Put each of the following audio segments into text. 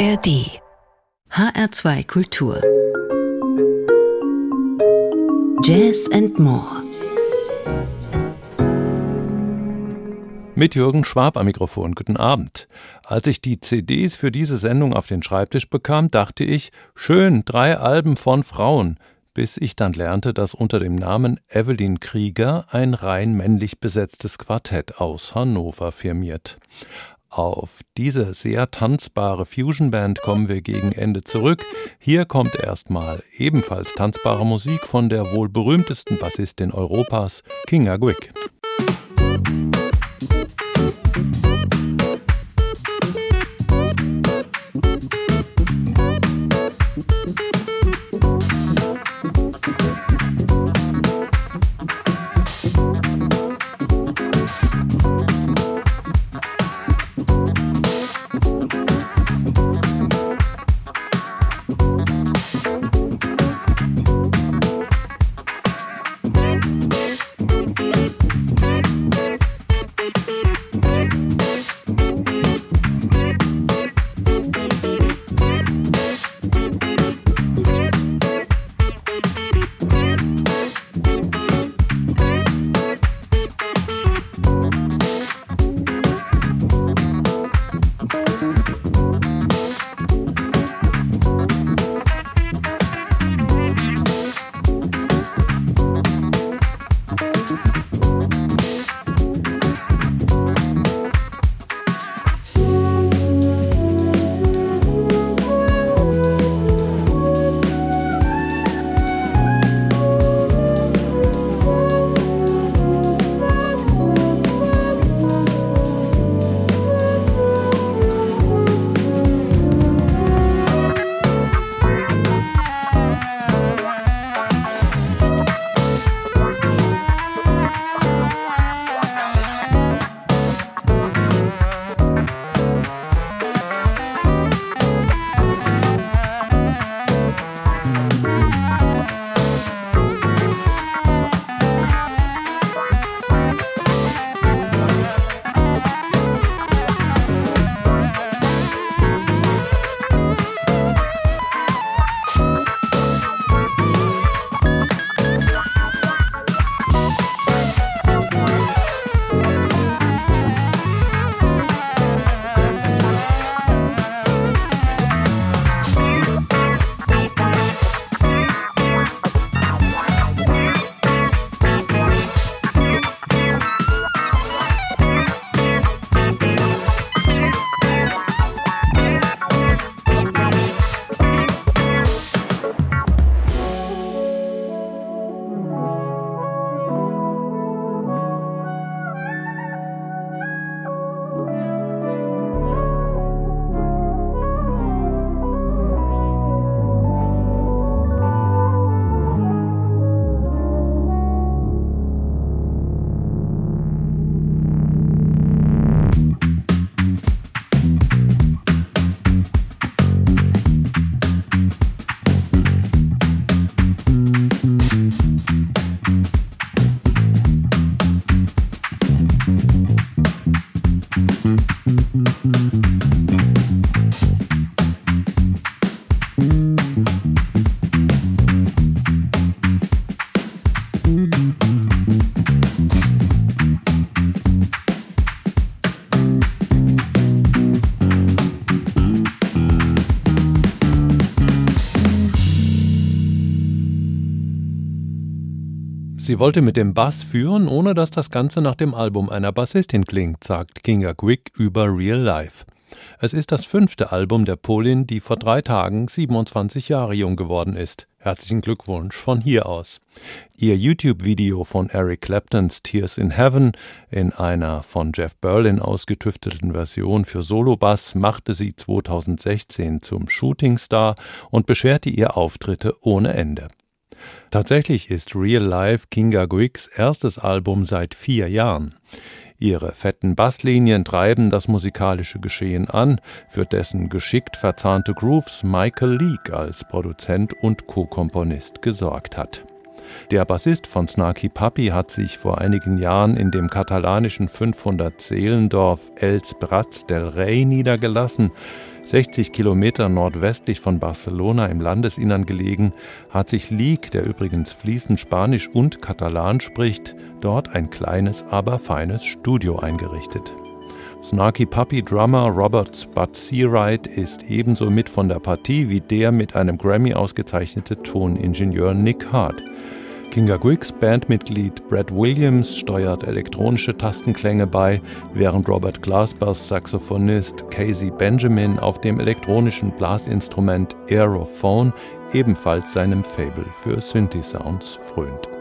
ARD HR2 Kultur Jazz and More Mit Jürgen Schwab am Mikrofon. Guten Abend. Als ich die CDs für diese Sendung auf den Schreibtisch bekam, dachte ich, schön, drei Alben von Frauen, bis ich dann lernte, dass unter dem Namen Evelyn Krieger ein rein männlich besetztes Quartett aus Hannover firmiert. Auf diese sehr tanzbare Fusionband kommen wir gegen Ende zurück. Hier kommt erstmal ebenfalls tanzbare Musik von der wohl berühmtesten Bassistin Europas, Kinga Gwick. Sie wollte mit dem Bass führen, ohne dass das Ganze nach dem Album einer Bassistin klingt, sagt Kinga Quick über Real Life. Es ist das fünfte Album der Polin, die vor drei Tagen 27 Jahre jung geworden ist. Herzlichen Glückwunsch von hier aus. Ihr YouTube-Video von Eric Claptons Tears in Heaven in einer von Jeff Berlin ausgetüfteten Version für Solobass machte sie 2016 zum Shootingstar und bescherte ihr Auftritte ohne Ende. Tatsächlich ist Real Life Kinga Gwicks erstes Album seit vier Jahren. Ihre fetten Basslinien treiben das musikalische Geschehen an, für dessen geschickt verzahnte Grooves Michael Leake als Produzent und Co-Komponist gesorgt hat. Der Bassist von Snarky Puppy hat sich vor einigen Jahren in dem katalanischen 500 Seelendorf Els Brats del Rey niedergelassen. 60 Kilometer nordwestlich von Barcelona im Landesinnern gelegen, hat sich League, der übrigens fließend Spanisch und Katalan spricht, dort ein kleines, aber feines Studio eingerichtet. Snarky Puppy Drummer Robert Bud Seawright ist ebenso mit von der Partie wie der mit einem Grammy ausgezeichnete Toningenieur Nick Hart. Kinga Griggs Bandmitglied Brad Williams steuert elektronische Tastenklänge bei, während Robert Glasbers Saxophonist Casey Benjamin auf dem elektronischen Blasinstrument Aerophone ebenfalls seinem Fable für Synthi-Sounds frönt.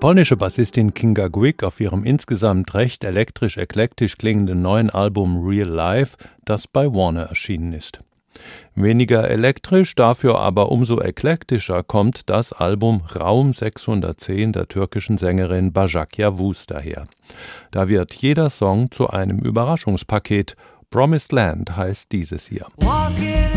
Polnische Bassistin Kinga Gwick auf ihrem insgesamt recht elektrisch-eklektisch klingenden neuen Album Real Life, das bei Warner erschienen ist. Weniger elektrisch, dafür aber umso eklektischer kommt das Album Raum 610 der türkischen Sängerin Bajak Yavuz daher. Da wird jeder Song zu einem Überraschungspaket. Promised Land heißt dieses hier. Walking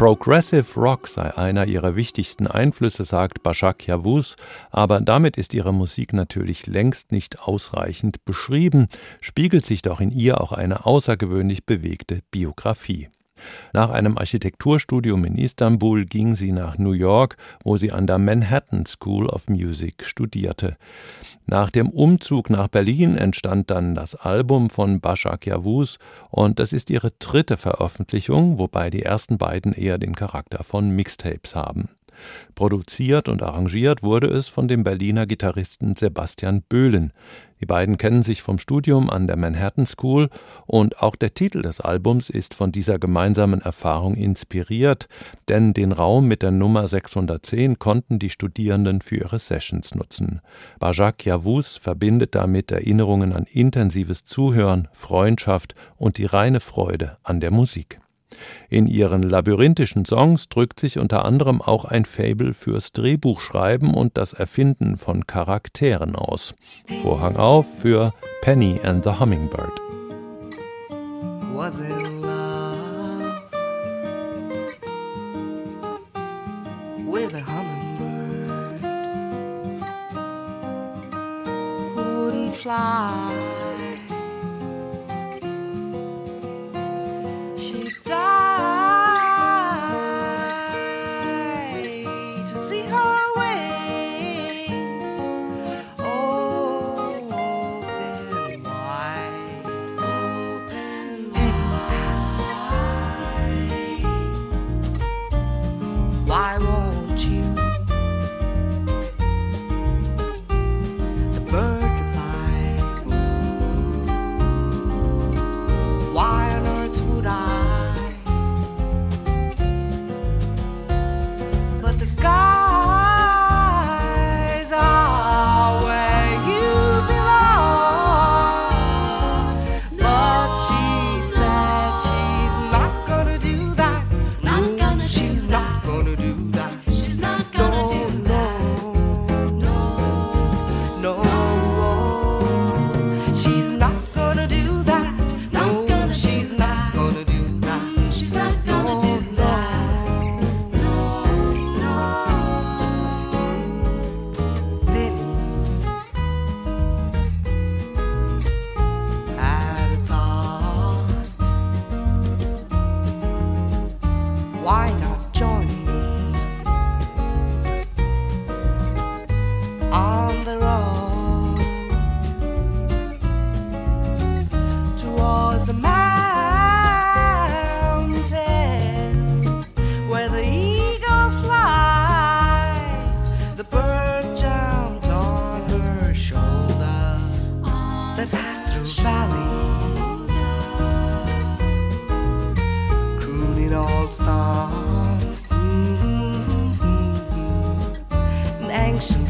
Progressive Rock sei einer ihrer wichtigsten Einflüsse, sagt Bashak Yavuz, aber damit ist ihre Musik natürlich längst nicht ausreichend beschrieben, spiegelt sich doch in ihr auch eine außergewöhnlich bewegte Biografie. Nach einem Architekturstudium in Istanbul ging sie nach New York, wo sie an der Manhattan School of Music studierte. Nach dem Umzug nach Berlin entstand dann das Album von Başak Yavuz und das ist ihre dritte Veröffentlichung, wobei die ersten beiden eher den Charakter von Mixtapes haben. Produziert und arrangiert wurde es von dem Berliner Gitarristen Sebastian Böhlen. Die beiden kennen sich vom Studium an der Manhattan School und auch der Titel des Albums ist von dieser gemeinsamen Erfahrung inspiriert, denn den Raum mit der Nummer 610 konnten die Studierenden für ihre Sessions nutzen. Bajak Yavuz verbindet damit Erinnerungen an intensives Zuhören, Freundschaft und die reine Freude an der Musik. In ihren labyrinthischen Songs drückt sich unter anderem auch ein Fable fürs Drehbuchschreiben und das Erfinden von Charakteren aus. Vorhang auf für Penny and the Hummingbird. With a hummingbird wouldn't fly function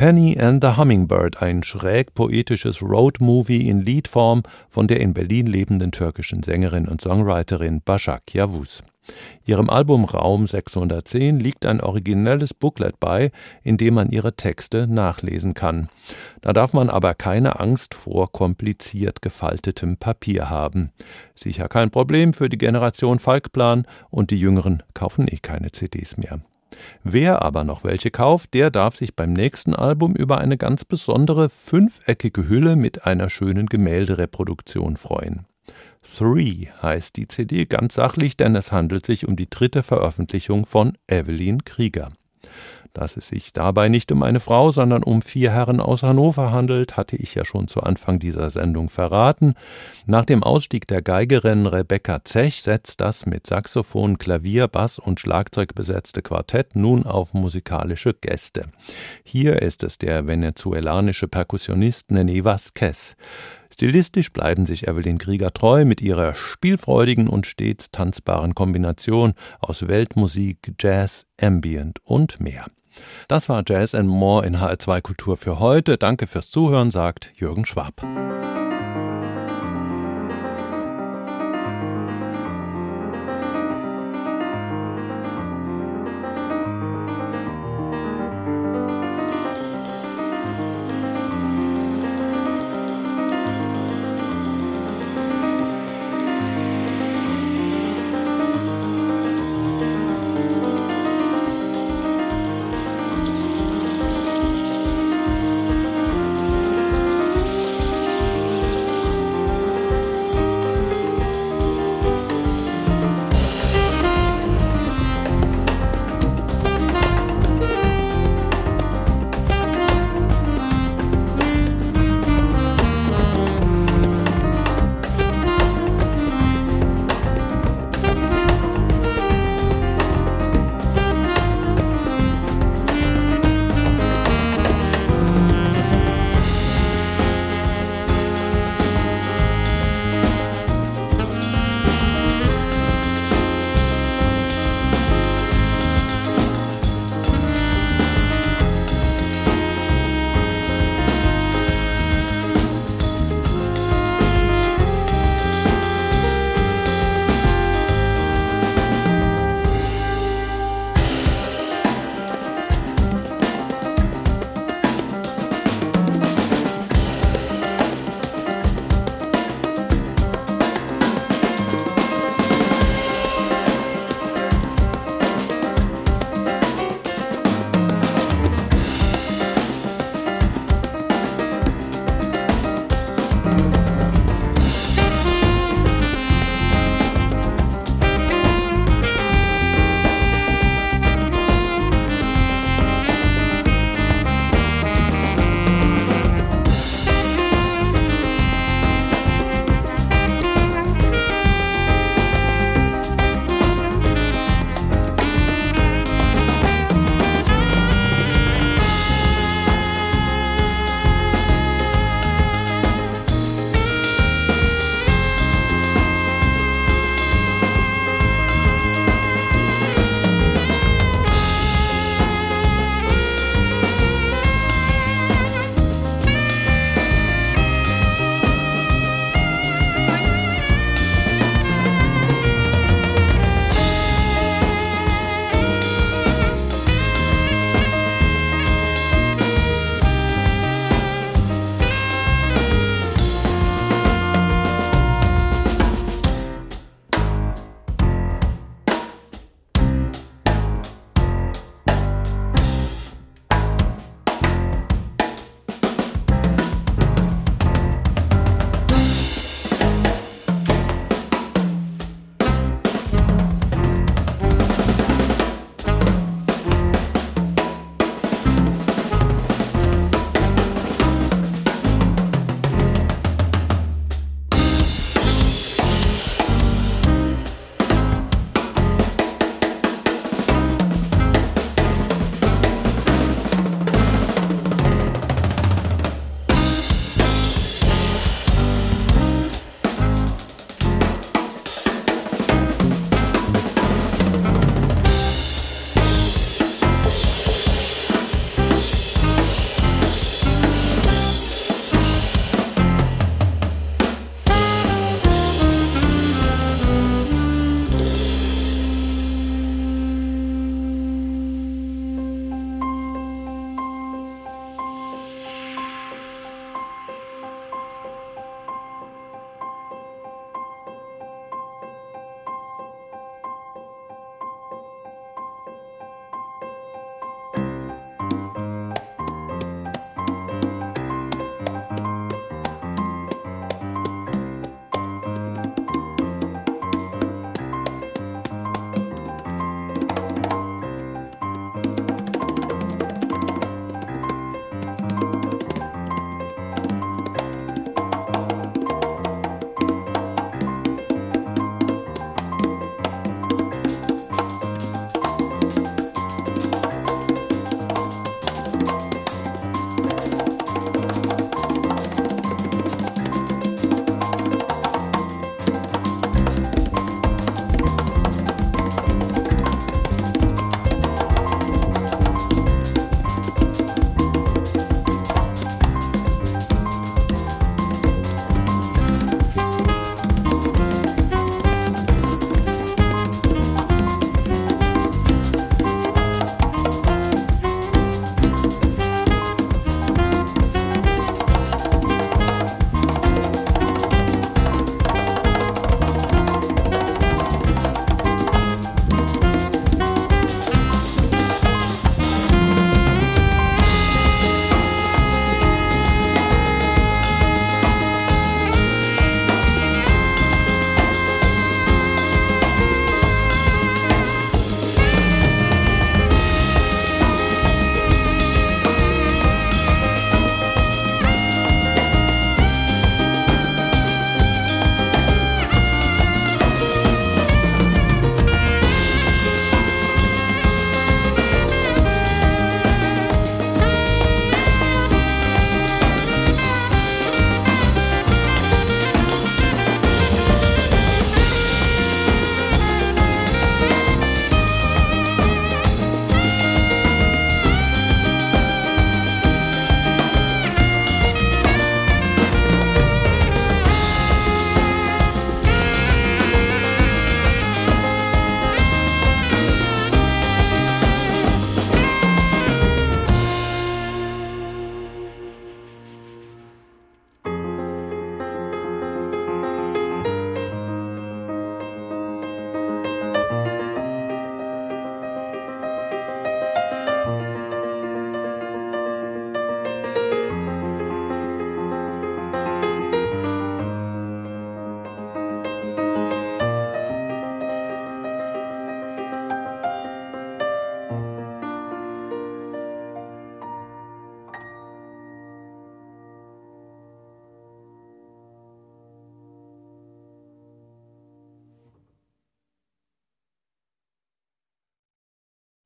Penny and the Hummingbird, ein schräg poetisches Roadmovie in Liedform von der in Berlin lebenden türkischen Sängerin und Songwriterin Başak Yavuz. Ihrem Album Raum 610 liegt ein originelles Booklet bei, in dem man ihre Texte nachlesen kann. Da darf man aber keine Angst vor kompliziert gefaltetem Papier haben. Sicher kein Problem für die Generation Falkplan und die Jüngeren kaufen eh keine CDs mehr. Wer aber noch welche kauft, der darf sich beim nächsten Album über eine ganz besondere fünfeckige Hülle mit einer schönen Gemäldereproduktion freuen. Three heißt die CD ganz sachlich, denn es handelt sich um die dritte Veröffentlichung von Evelyn Krieger. Dass es sich dabei nicht um eine Frau, sondern um vier Herren aus Hannover handelt, hatte ich ja schon zu Anfang dieser Sendung verraten. Nach dem Ausstieg der Geigerin Rebecca Zech setzt das mit Saxophon, Klavier, Bass und Schlagzeug besetzte Quartett nun auf musikalische Gäste. Hier ist es der venezuelanische Perkussionist Nene Vasquez. Stilistisch bleiben sich Evelyn Krieger treu mit ihrer spielfreudigen und stets tanzbaren Kombination aus Weltmusik, Jazz, Ambient und mehr. Das war Jazz and More in HR2 Kultur für heute. Danke fürs Zuhören, sagt Jürgen Schwab.